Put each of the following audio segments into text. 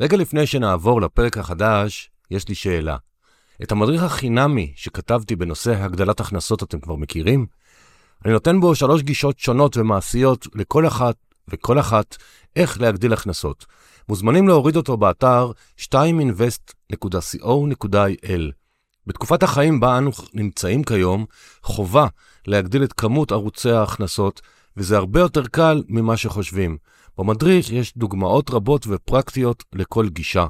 רגע לפני שנעבור לפרק החדש, יש לי שאלה. את המדריך החינמי שכתבתי בנושא הגדלת הכנסות אתם כבר מכירים? אני נותן בו שלוש גישות שונות ומעשיות לכל אחת וכל אחת איך להגדיל הכנסות. מוזמנים להוריד אותו באתר 2invest.co.il. בתקופת החיים בה אנו נמצאים כיום, חובה להגדיל את כמות ערוצי ההכנסות, וזה הרבה יותר קל ממה שחושבים. במדריך יש דוגמאות רבות ופרקטיות לכל גישה,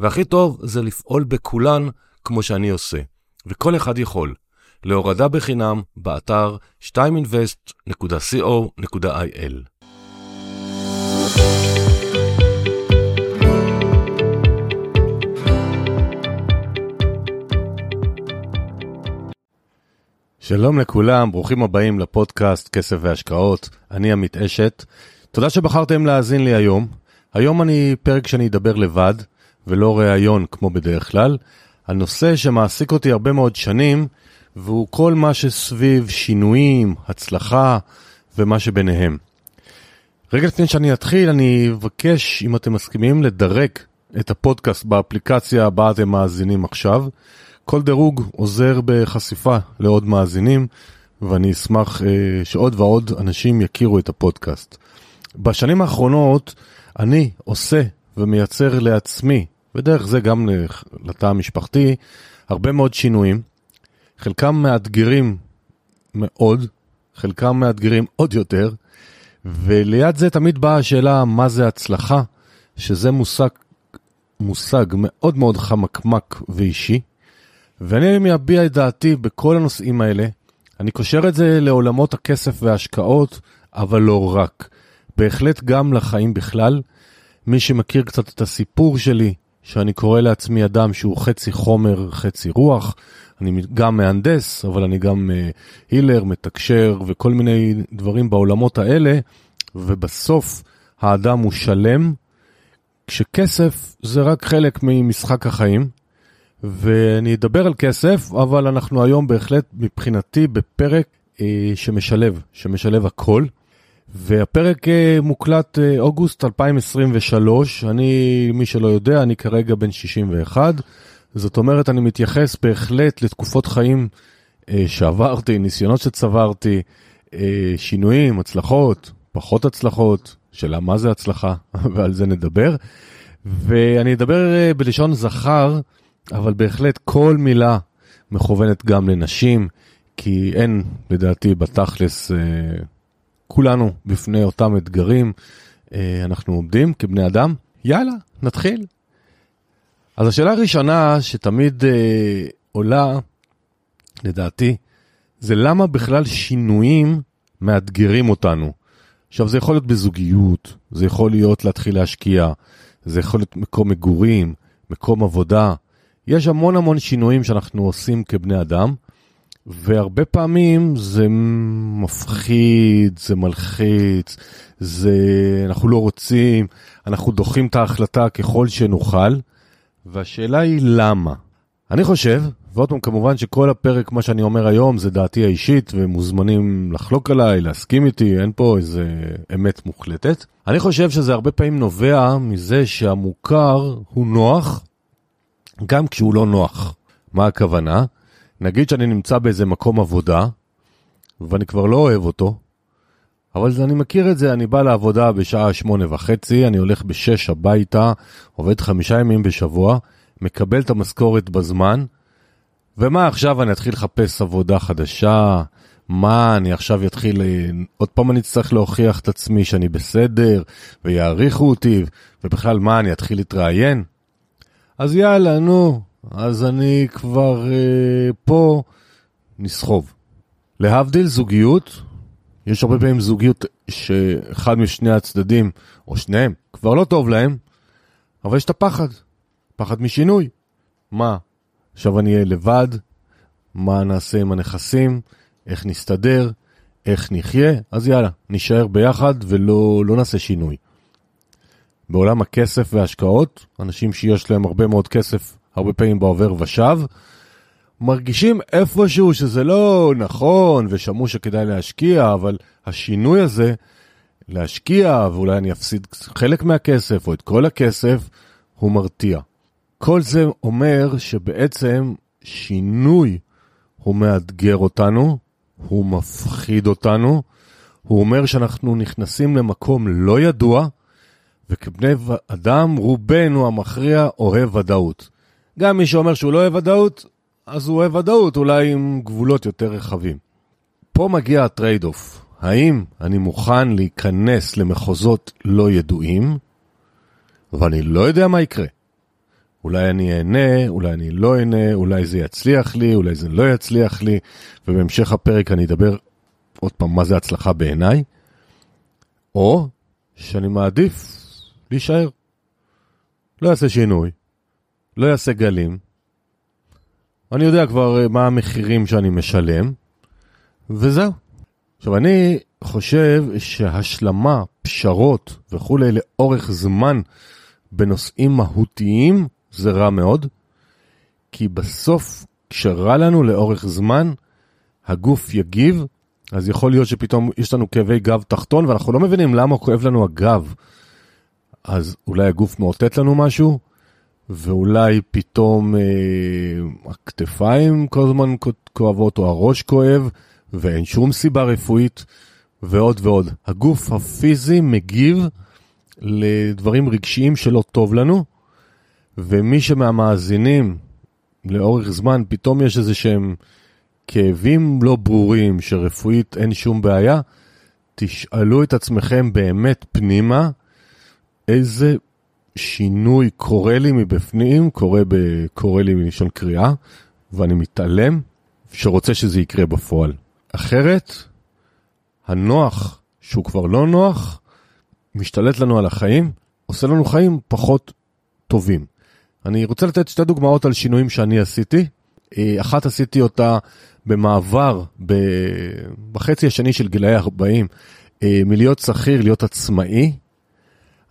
והכי טוב זה לפעול בכולן כמו שאני עושה, וכל אחד יכול. להורדה בחינם באתר 2invest.co.il שלום לכולם, ברוכים הבאים לפודקאסט כסף והשקעות, אני עמית אשת. תודה שבחרתם להאזין לי היום. היום אני פרק שאני אדבר לבד, ולא ראיון כמו בדרך כלל, על נושא שמעסיק אותי הרבה מאוד שנים, והוא כל מה שסביב שינויים, הצלחה ומה שביניהם. רגע לפני שאני אתחיל, אני אבקש, אם אתם מסכימים, לדרג את הפודקאסט באפליקציה הבאה אתם מאזינים עכשיו. כל דירוג עוזר בחשיפה לעוד מאזינים, ואני אשמח אה, שעוד ועוד אנשים יכירו את הפודקאסט. בשנים האחרונות אני עושה ומייצר לעצמי, ודרך זה גם לתא המשפחתי, הרבה מאוד שינויים. חלקם מאתגרים מאוד, חלקם מאתגרים עוד יותר, וליד זה תמיד באה השאלה מה זה הצלחה, שזה מושג, מושג מאוד מאוד חמקמק ואישי. ואני מביע את דעתי בכל הנושאים האלה. אני קושר את זה לעולמות הכסף וההשקעות, אבל לא רק. בהחלט גם לחיים בכלל. מי שמכיר קצת את הסיפור שלי, שאני קורא לעצמי אדם שהוא חצי חומר, חצי רוח. אני גם מהנדס, אבל אני גם הילר, מתקשר וכל מיני דברים בעולמות האלה, ובסוף האדם הוא שלם, כשכסף זה רק חלק ממשחק החיים. ואני אדבר על כסף, אבל אנחנו היום בהחלט מבחינתי בפרק אה, שמשלב, שמשלב הכל. והפרק אה, מוקלט אה, אוגוסט 2023, אני, מי שלא יודע, אני כרגע בן 61, זאת אומרת, אני מתייחס בהחלט לתקופות חיים אה, שעברתי, ניסיונות שצברתי, שינויים, הצלחות, פחות הצלחות, שאלה מה זה הצלחה, ועל זה נדבר. ואני אדבר בלשון זכר, אבל בהחלט כל מילה מכוונת גם לנשים, כי אין, לדעתי, בתכלס, כולנו בפני אותם אתגרים, אה, אנחנו עומדים כבני אדם. יאללה, נתחיל. אז השאלה הראשונה שתמיד אה, עולה, לדעתי, זה למה בכלל שינויים מאתגרים אותנו. עכשיו, זה יכול להיות בזוגיות, זה יכול להיות להתחיל להשקיע, זה יכול להיות מקום מגורים, מקום עבודה, יש המון המון שינויים שאנחנו עושים כבני אדם, והרבה פעמים זה מפחיד, זה מלחיץ, זה... אנחנו לא רוצים, אנחנו דוחים את ההחלטה ככל שנוכל, והשאלה היא למה. אני חושב, ועוד פעם, כמובן שכל הפרק, מה שאני אומר היום, זה דעתי האישית, ומוזמנים לחלוק עליי, להסכים איתי, אין פה איזה אמת מוחלטת. אני חושב שזה הרבה פעמים נובע מזה שהמוכר הוא נוח, גם כשהוא לא נוח. מה הכוונה? נגיד שאני נמצא באיזה מקום עבודה, ואני כבר לא אוהב אותו, אבל אני מכיר את זה, אני בא לעבודה בשעה שמונה וחצי, אני הולך בשש הביתה, עובד חמישה ימים בשבוע, מקבל את המשכורת בזמן, ומה עכשיו אני אתחיל לחפש עבודה חדשה? מה, אני עכשיו אתחיל, עוד פעם אני אצטרך להוכיח את עצמי שאני בסדר, ויעריכו אותי, ובכלל מה, אני אתחיל להתראיין? אז יאללה, נו, אז אני כבר אה, פה נסחוב. להבדיל זוגיות, יש הרבה פעמים זוגיות שאחד משני הצדדים, או שניהם, כבר לא טוב להם, אבל יש את הפחד, פחד משינוי. מה, עכשיו אני אהיה לבד? מה נעשה עם הנכסים? איך נסתדר? איך נחיה? אז יאללה, נשאר ביחד ולא לא נעשה שינוי. בעולם הכסף וההשקעות, אנשים שיש להם הרבה מאוד כסף, הרבה פעמים בעובר ושב, מרגישים איפשהו שזה לא נכון ושמעו שכדאי להשקיע, אבל השינוי הזה, להשקיע ואולי אני אפסיד חלק מהכסף או את כל הכסף, הוא מרתיע. כל זה אומר שבעצם שינוי הוא מאתגר אותנו, הוא מפחיד אותנו, הוא אומר שאנחנו נכנסים למקום לא ידוע, וכבני אדם רובנו המכריע אוהב ודאות. גם מי שאומר שהוא לא אוהב ודאות, אז הוא אוהב ודאות, אולי עם גבולות יותר רחבים. פה מגיע ה trade-off. האם אני מוכן להיכנס למחוזות לא ידועים, ואני לא יודע מה יקרה. אולי אני אהנה, אולי אני לא אהנה, אולי זה יצליח לי, אולי זה לא יצליח לי, ובהמשך הפרק אני אדבר עוד פעם מה זה הצלחה בעיניי, או שאני מעדיף להישאר. לא יעשה שינוי, לא יעשה גלים. אני יודע כבר אה, מה המחירים שאני משלם, וזהו. עכשיו, אני חושב שהשלמה, פשרות וכולי לאורך זמן בנושאים מהותיים זה רע מאוד, כי בסוף, כשרע לנו לאורך זמן, הגוף יגיב, אז יכול להיות שפתאום יש לנו כאבי גב תחתון, ואנחנו לא מבינים למה כואב לנו הגב. אז אולי הגוף מאותת לנו משהו, ואולי פתאום אה, הכתפיים כל הזמן כואבות, או הראש כואב, ואין שום סיבה רפואית, ועוד ועוד. הגוף הפיזי מגיב לדברים רגשיים שלא טוב לנו, ומי שמהמאזינים לאורך זמן, פתאום יש איזה שהם כאבים לא ברורים, שרפואית אין שום בעיה, תשאלו את עצמכם באמת פנימה, איזה שינוי קורה לי מבפנים, קורה, ב, קורה לי מלשון קריאה, ואני מתעלם, שרוצה שזה יקרה בפועל. אחרת, הנוח, שהוא כבר לא נוח, משתלט לנו על החיים, עושה לנו חיים פחות טובים. אני רוצה לתת שתי דוגמאות על שינויים שאני עשיתי. אה, אחת עשיתי אותה במעבר בחצי השני של גילאי 40, אה, מלהיות שכיר, להיות עצמאי.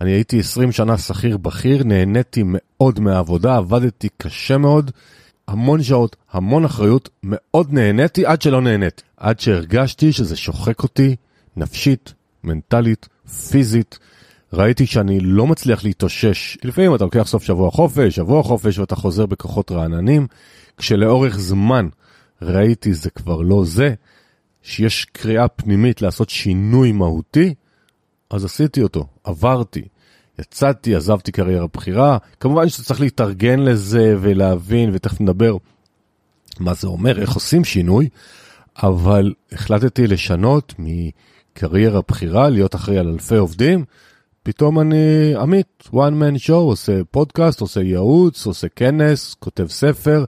אני הייתי 20 שנה שכיר בכיר, נהניתי מאוד מהעבודה, עבדתי קשה מאוד, המון שעות, המון אחריות, מאוד נהניתי עד שלא נהניתי. עד שהרגשתי שזה שוחק אותי נפשית, מנטלית, פיזית. ראיתי שאני לא מצליח להתאושש. לפעמים אתה לוקח סוף שבוע חופש, שבוע חופש ואתה חוזר בכוחות רעננים, כשלאורך זמן ראיתי זה כבר לא זה, שיש קריאה פנימית לעשות שינוי מהותי, אז עשיתי אותו, עברתי. יצאתי, עזבתי קריירה בכירה, כמובן שאתה צריך להתארגן לזה ולהבין, ותכף נדבר מה זה אומר, איך עושים שינוי, אבל החלטתי לשנות מקריירה בכירה, להיות אחראי על אלפי עובדים, פתאום אני עמית, one man show, עושה פודקאסט, עושה ייעוץ, עושה כנס, כותב ספר,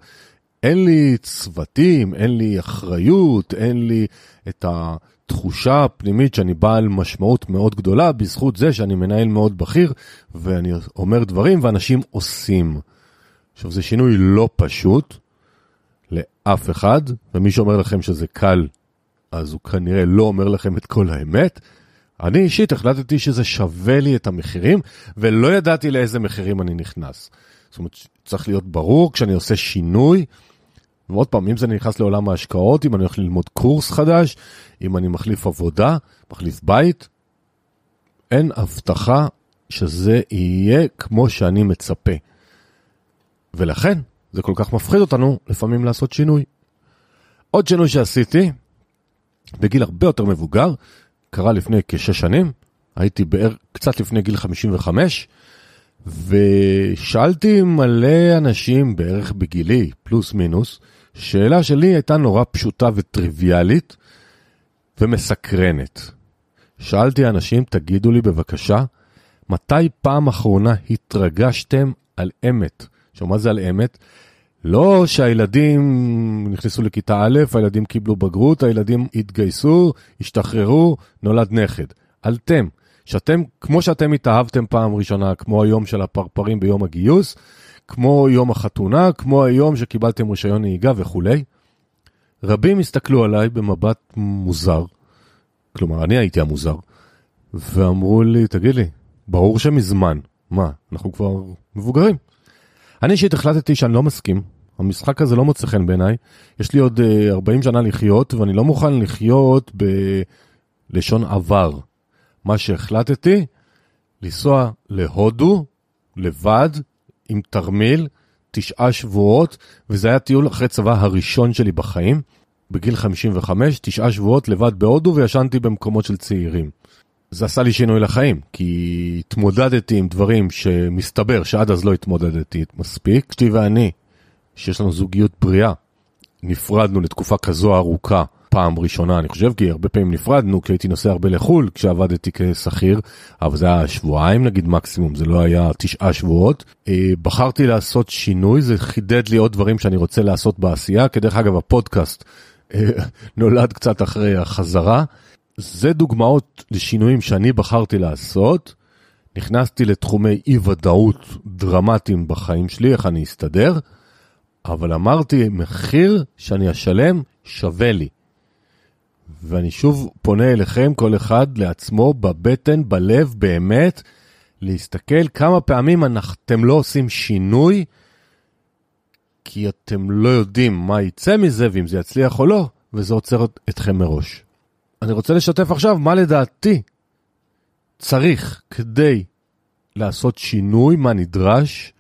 אין לי צוותים, אין לי אחריות, אין לי את התחושה הפנימית שאני בעל משמעות מאוד גדולה בזכות זה שאני מנהל מאוד בכיר ואני אומר דברים ואנשים עושים. עכשיו זה שינוי לא פשוט לאף אחד, ומי שאומר לכם שזה קל, אז הוא כנראה לא אומר לכם את כל האמת. אני אישית החלטתי שזה שווה לי את המחירים, ולא ידעתי לאיזה מחירים אני נכנס. זאת אומרת, צריך להיות ברור כשאני עושה שינוי, ועוד פעם, אם זה נכנס לעולם ההשקעות, אם אני הולך ללמוד קורס חדש, אם אני מחליף עבודה, מחליף בית, אין הבטחה שזה יהיה כמו שאני מצפה. ולכן, זה כל כך מפחיד אותנו לפעמים לעשות שינוי. עוד שינוי שעשיתי, בגיל הרבה יותר מבוגר, קרה לפני כשש שנים, הייתי בערך קצת לפני גיל 55, ושאלתי מלא אנשים בערך בגילי, פלוס מינוס, שאלה שלי הייתה נורא פשוטה וטריוויאלית ומסקרנת. שאלתי אנשים, תגידו לי בבקשה, מתי פעם אחרונה התרגשתם על אמת? עכשיו, מה זה על אמת? לא שהילדים נכנסו לכיתה א', הילדים קיבלו בגרות, הילדים התגייסו, השתחררו, נולד נכד. אתם, שאתם, כמו שאתם התאהבתם פעם ראשונה, כמו היום של הפרפרים ביום הגיוס, כמו יום החתונה, כמו היום שקיבלתם רישיון נהיגה וכולי. רבים הסתכלו עליי במבט מוזר, כלומר, אני הייתי המוזר, ואמרו לי, תגיד לי, ברור שמזמן, מה, אנחנו כבר מבוגרים. אני אישית החלטתי שאני לא מסכים, המשחק הזה לא מוצא חן בעיניי, יש לי עוד uh, אה, 40 שנה לחיות, ואני לא מוכן לחיות בלשון עבר. מה שהחלטתי, לנסוע להודו, לבד, עם תרמיל, תשעה שבועות, וזה היה טיול אחרי צבא הראשון שלי בחיים, בגיל 55, תשעה שבועות לבד בהודו, וישנתי במקומות של צעירים. זה עשה לי שינוי לחיים, כי התמודדתי עם דברים שמסתבר שעד אז לא התמודדתי מספיק. אשתי ואני, שיש לנו זוגיות בריאה, נפרדנו לתקופה כזו ארוכה. פעם ראשונה, אני חושב, כי הרבה פעמים נפרדנו, כי הייתי נוסע הרבה לחו"ל כשעבדתי כשכיר, אבל זה היה שבועיים נגיד מקסימום, זה לא היה תשעה שבועות. אה, בחרתי לעשות שינוי, זה חידד לי עוד דברים שאני רוצה לעשות בעשייה, כי דרך אגב הפודקאסט אה, נולד קצת אחרי החזרה. זה דוגמאות לשינויים שאני בחרתי לעשות. נכנסתי לתחומי אי ודאות דרמטיים בחיים שלי, איך אני אסתדר, אבל אמרתי, מחיר שאני אשלם שווה לי. ואני שוב פונה אליכם, כל אחד לעצמו, בבטן, בלב, באמת, להסתכל כמה פעמים אתם לא עושים שינוי, כי אתם לא יודעים מה יצא מזה ואם זה יצליח או לא, וזה עוצר אתכם מראש. אני רוצה לשתף עכשיו מה לדעתי צריך כדי לעשות שינוי, מה נדרש,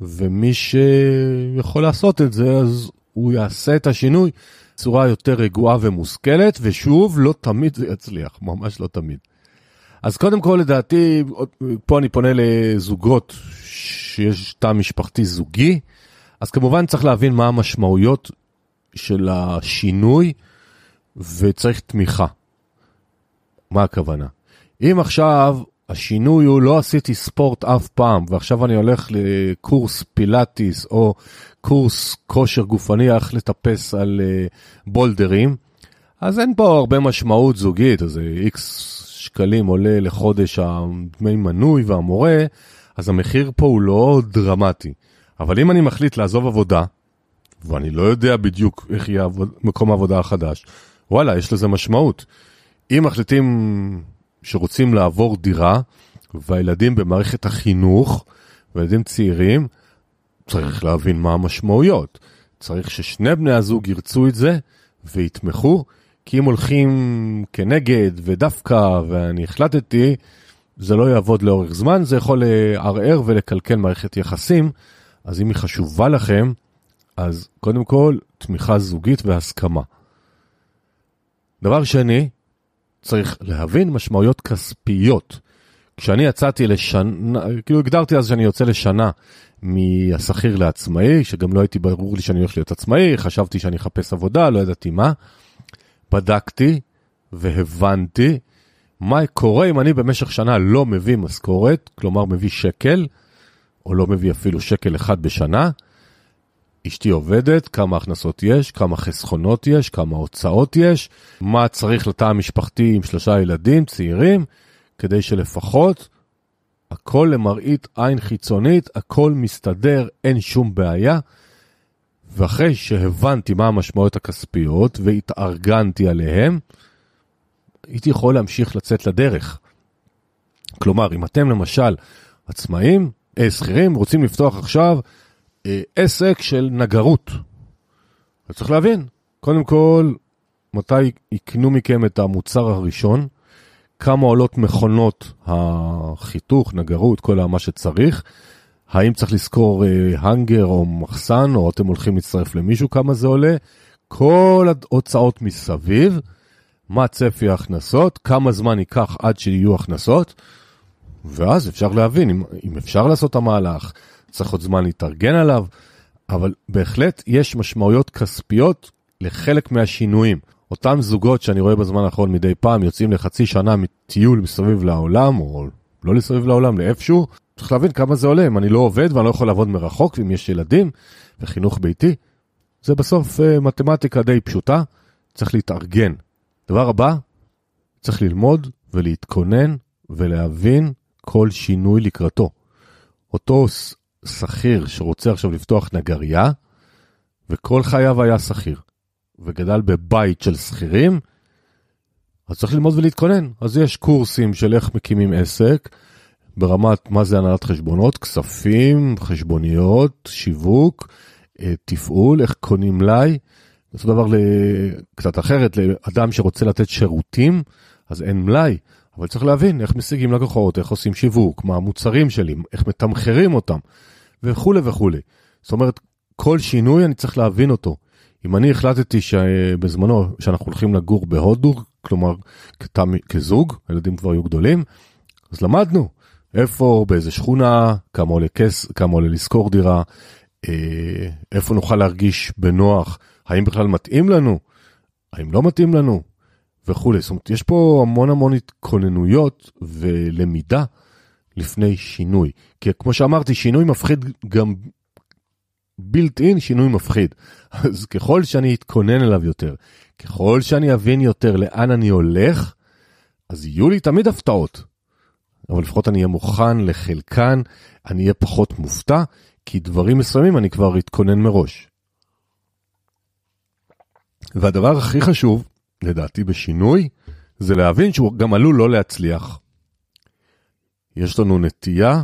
ומי שיכול לעשות את זה, אז הוא יעשה את השינוי בצורה יותר רגועה ומושכלת, ושוב, לא תמיד זה יצליח, ממש לא תמיד. אז קודם כל, לדעתי, פה אני פונה לזוגות שיש תא משפחתי זוגי, אז כמובן צריך להבין מה המשמעויות של השינוי, וצריך תמיכה. מה הכוונה? אם עכשיו השינוי הוא לא עשיתי ספורט אף פעם, ועכשיו אני הולך לקורס פילאטיס או קורס כושר גופני, איך לטפס על uh, בולדרים, אז אין פה הרבה משמעות זוגית, אז איקס שקלים עולה לחודש הדמי מנוי והמורה, אז המחיר פה הוא לא דרמטי. אבל אם אני מחליט לעזוב עבודה, ואני לא יודע בדיוק איך יהיה מקום העבודה החדש, וואלה, יש לזה משמעות. אם מחליטים שרוצים לעבור דירה, והילדים במערכת החינוך, וילדים צעירים, צריך להבין מה המשמעויות. צריך ששני בני הזוג ירצו את זה ויתמכו, כי אם הולכים כנגד ודווקא, ואני החלטתי, זה לא יעבוד לאורך זמן, זה יכול לערער ולקלקל מערכת יחסים, אז אם היא חשובה לכם, אז קודם כל, תמיכה זוגית והסכמה. דבר שני, צריך להבין משמעויות כספיות. כשאני יצאתי לשנה, כאילו הגדרתי אז שאני יוצא לשנה מהשכיר לעצמאי, שגם לא הייתי ברור לי שאני הולך להיות עצמאי, חשבתי שאני אחפש עבודה, לא ידעתי מה. בדקתי והבנתי מה קורה אם אני במשך שנה לא מביא משכורת, כלומר מביא שקל, או לא מביא אפילו שקל אחד בשנה. אשתי עובדת, כמה הכנסות יש, כמה חסכונות יש, כמה הוצאות יש, מה צריך לתא המשפחתי עם שלושה ילדים צעירים, כדי שלפחות הכל למראית עין חיצונית, הכל מסתדר, אין שום בעיה. ואחרי שהבנתי מה המשמעויות הכספיות והתארגנתי עליהן, הייתי יכול להמשיך לצאת לדרך. כלומר, אם אתם למשל עצמאים, אה, שכירים, רוצים לפתוח עכשיו עסק של נגרות. אז צריך להבין, קודם כל, מתי יקנו מכם את המוצר הראשון, כמה עולות מכונות החיתוך, נגרות, כל מה שצריך, האם צריך לשכור אה, או מחסן, או אתם הולכים להצטרף למישהו, כמה זה עולה, כל ההוצאות מסביב, מה צפי ההכנסות, כמה זמן ייקח עד שיהיו הכנסות, ואז אפשר להבין אם, אם אפשר לעשות את המהלך, צריך עוד זמן להתארגן עליו, אבל בהחלט יש משמעויות כספיות לחלק מהשינויים. אותם זוגות שאני רואה בזמן האחרון מדי פעם יוצאים לחצי שנה מטיול מסביב לעולם, או לא מסביב לעולם, לאיפשהו, צריך להבין כמה זה עולה, אם אני לא עובד ואני לא יכול לעבוד מרחוק, ואם יש ילדים וחינוך ביתי, זה בסוף uh, מתמטיקה די פשוטה, צריך להתארגן. דבר הבא, צריך ללמוד ולהתכונן ולהבין כל שינוי לקראתו. אותו שכיר שרוצה עכשיו לפתוח נגרייה, וכל חייו היה שכיר, וגדל בבית של שכירים, אז צריך ללמוד ולהתכונן. אז יש קורסים של איך מקימים עסק, ברמת מה זה הנהלת חשבונות, כספים, חשבוניות, שיווק, אה, תפעול, איך קונים מלאי. אותו דבר קצת אחרת, לאדם שרוצה לתת שירותים, אז אין מלאי. אבל צריך להבין איך משיגים לקוחות, איך עושים שיווק, מה המוצרים שלי, איך מתמחרים אותם. וכולי וכולי. זאת אומרת, כל שינוי אני צריך להבין אותו. אם אני החלטתי שבזמנו שאנחנו הולכים לגור בהודו, כלומר כזוג, הילדים כבר היו גדולים, אז למדנו איפה, באיזה שכונה, כמה עולה כס, כמה עולה לשכור דירה, אה, איפה נוכל להרגיש בנוח, האם בכלל מתאים לנו, האם לא מתאים לנו, וכולי. זאת אומרת, יש פה המון המון התכוננויות ולמידה לפני שינוי. כי כמו שאמרתי, שינוי מפחיד גם בילט אין שינוי מפחיד. אז ככל שאני אתכונן אליו יותר, ככל שאני אבין יותר לאן אני הולך, אז יהיו לי תמיד הפתעות. אבל לפחות אני אהיה מוכן לחלקן, אני אהיה פחות מופתע, כי דברים מסוימים אני כבר אתכונן מראש. והדבר הכי חשוב, לדעתי בשינוי, זה להבין שהוא גם עלול לא להצליח. יש לנו נטייה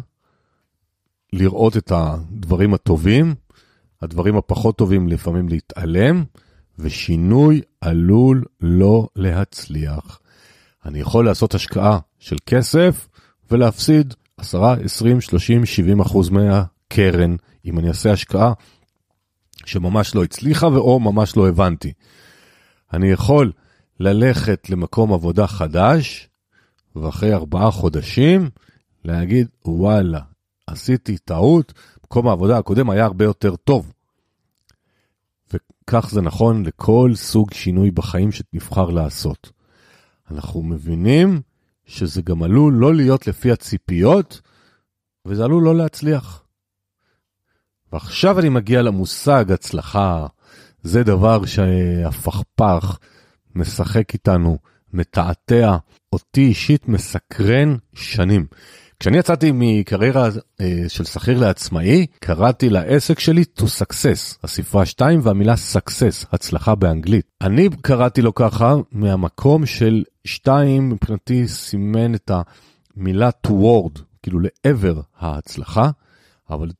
לראות את הדברים הטובים, הדברים הפחות טובים לפעמים להתעלם, ושינוי עלול לא להצליח. אני יכול לעשות השקעה של כסף ולהפסיד 10, 20, 30, 70 אחוז מהקרן, אם אני אעשה השקעה שממש לא הצליחה ואו ממש לא הבנתי. אני יכול ללכת למקום עבודה חדש, ואחרי ארבעה חודשים להגיד, וואלה, עשיתי טעות, מקום העבודה הקודם היה הרבה יותר טוב. וכך זה נכון לכל סוג שינוי בחיים שנבחר לעשות. אנחנו מבינים שזה גם עלול לא להיות לפי הציפיות, וזה עלול לא להצליח. ועכשיו אני מגיע למושג הצלחה. זה דבר שהפכפך משחק איתנו, מתעתע, אותי אישית מסקרן שנים. כשאני יצאתי מקריירה אה, של שכיר לעצמאי, קראתי לעסק שלי to success, הספרה 2 והמילה success, הצלחה באנגלית. אני קראתי לו ככה מהמקום של 2 מבחינתי סימן את המילה toward, כאילו לעבר ההצלחה, אבל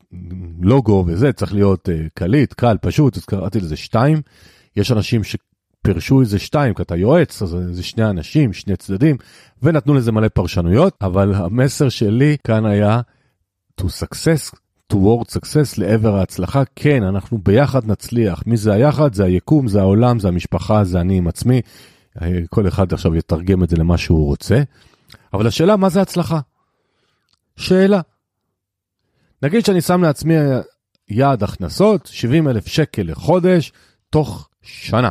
לוגו וזה צריך להיות uh, קליט, קל, פשוט, אז קראתי לזה 2. יש אנשים ש... פירשו איזה שתיים, כי אתה יועץ, אז זה שני אנשים, שני צדדים, ונתנו לזה מלא פרשנויות, אבל המסר שלי כאן היה to success, toward success, לעבר ההצלחה. כן, אנחנו ביחד נצליח. מי זה היחד? זה היקום, זה העולם, זה המשפחה, זה אני עם עצמי. כל אחד עכשיו יתרגם את זה למה שהוא רוצה. אבל השאלה, מה זה הצלחה? שאלה. נגיד שאני שם לעצמי יעד הכנסות, 70 אלף שקל לחודש, תוך שנה.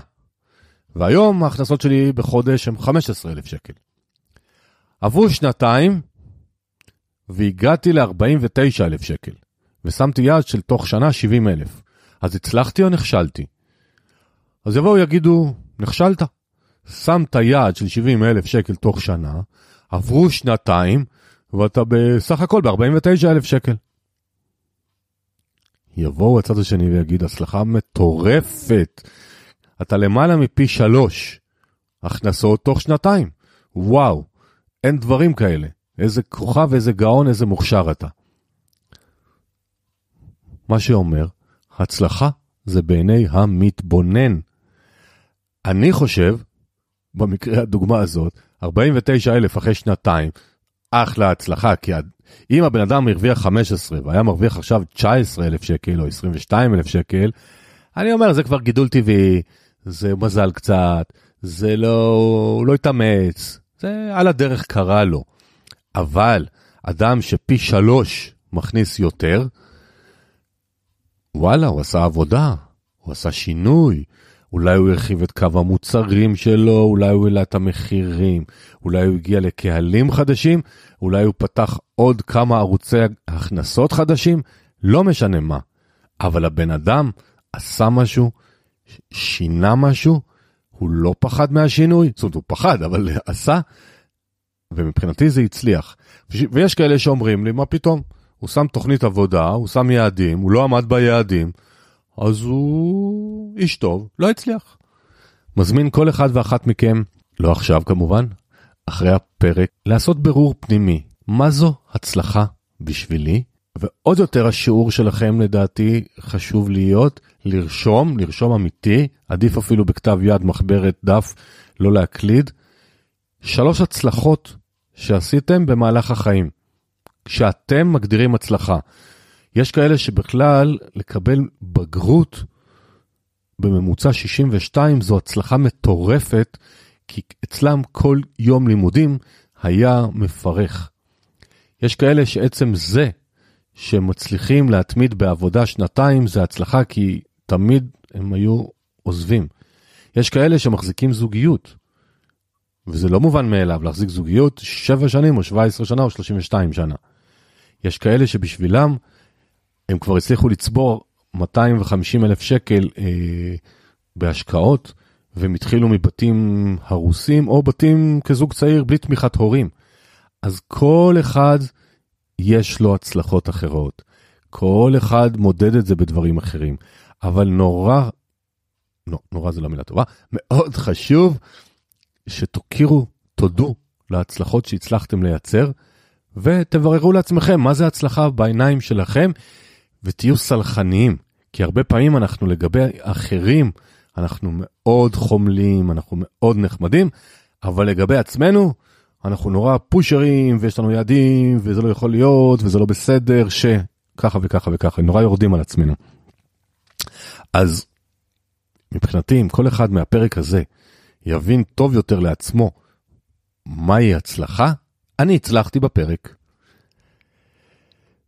והיום ההכנסות שלי בחודש הם 15,000 שקל. עברו שנתיים והגעתי ל-49,000 שקל, ושמתי יעד של תוך שנה 70,000. אז הצלחתי או נכשלתי? אז יבואו יגידו, נכשלת. שמת יעד של 70,000 שקל תוך שנה, עברו שנתיים, ואתה בסך הכל ב-49,000 שקל. יבואו הצד השני ויגיד, הצלחה מטורפת. אתה למעלה מפי שלוש הכנסות תוך שנתיים. וואו, אין דברים כאלה. איזה כוכב, איזה גאון, איזה מוכשר אתה. מה שאומר, הצלחה זה בעיני המתבונן. אני חושב, במקרה הדוגמה הזאת, 49 אלף אחרי שנתיים, אחלה הצלחה, כי אם הבן אדם הרוויח 15 והיה מרוויח עכשיו 19 אלף שקל או 22 אלף שקל, אני אומר, זה כבר גידול טבעי, זה מזל קצת, זה לא, הוא לא התאמץ, זה על הדרך קרה לו. אבל אדם שפי שלוש מכניס יותר, וואלה, הוא עשה עבודה, הוא עשה שינוי, אולי הוא הרחיב את קו המוצרים שלו, אולי הוא העלה את המחירים, אולי הוא הגיע לקהלים חדשים, אולי הוא פתח עוד כמה ערוצי הכנסות חדשים, לא משנה מה. אבל הבן אדם עשה משהו שינה משהו, הוא לא פחד מהשינוי, זאת אומרת הוא פחד אבל עשה, ומבחינתי זה הצליח. ויש כאלה שאומרים לי, מה פתאום? הוא שם תוכנית עבודה, הוא שם יעדים, הוא לא עמד ביעדים, אז הוא איש טוב, לא הצליח. מזמין כל אחד ואחת מכם, לא עכשיו כמובן, אחרי הפרק, לעשות ברור פנימי, מה זו הצלחה בשבילי, ועוד יותר השיעור שלכם לדעתי חשוב להיות לרשום, לרשום אמיתי, עדיף אפילו בכתב יד, מחברת, דף, לא להקליד. שלוש הצלחות שעשיתם במהלך החיים, כשאתם מגדירים הצלחה. יש כאלה שבכלל לקבל בגרות בממוצע 62 זו הצלחה מטורפת, כי אצלם כל יום לימודים היה מפרך. יש כאלה שעצם זה שהם מצליחים להתמיד בעבודה שנתיים זה הצלחה כי תמיד הם היו עוזבים. יש כאלה שמחזיקים זוגיות, וזה לא מובן מאליו להחזיק זוגיות 7 שנים או 17 שנה או 32 שנה. יש כאלה שבשבילם הם כבר הצליחו לצבור 250 אלף שקל אה, בהשקעות, והם התחילו מבתים הרוסים או בתים כזוג צעיר בלי תמיכת הורים. אז כל אחד יש לו הצלחות אחרות. כל אחד מודד את זה בדברים אחרים. אבל נורא, לא, נורא זה לא מילה טובה, מאוד חשוב שתוקירו, תודו להצלחות שהצלחתם לייצר, ותבררו לעצמכם מה זה הצלחה בעיניים שלכם, ותהיו סלחניים, כי הרבה פעמים אנחנו לגבי אחרים, אנחנו מאוד חומלים, אנחנו מאוד נחמדים, אבל לגבי עצמנו, אנחנו נורא פושרים, ויש לנו יעדים, וזה לא יכול להיות, וזה לא בסדר, שככה וככה וככה, נורא יורדים על עצמנו. אז מבחינתי, אם כל אחד מהפרק הזה יבין טוב יותר לעצמו מהי הצלחה, אני הצלחתי בפרק.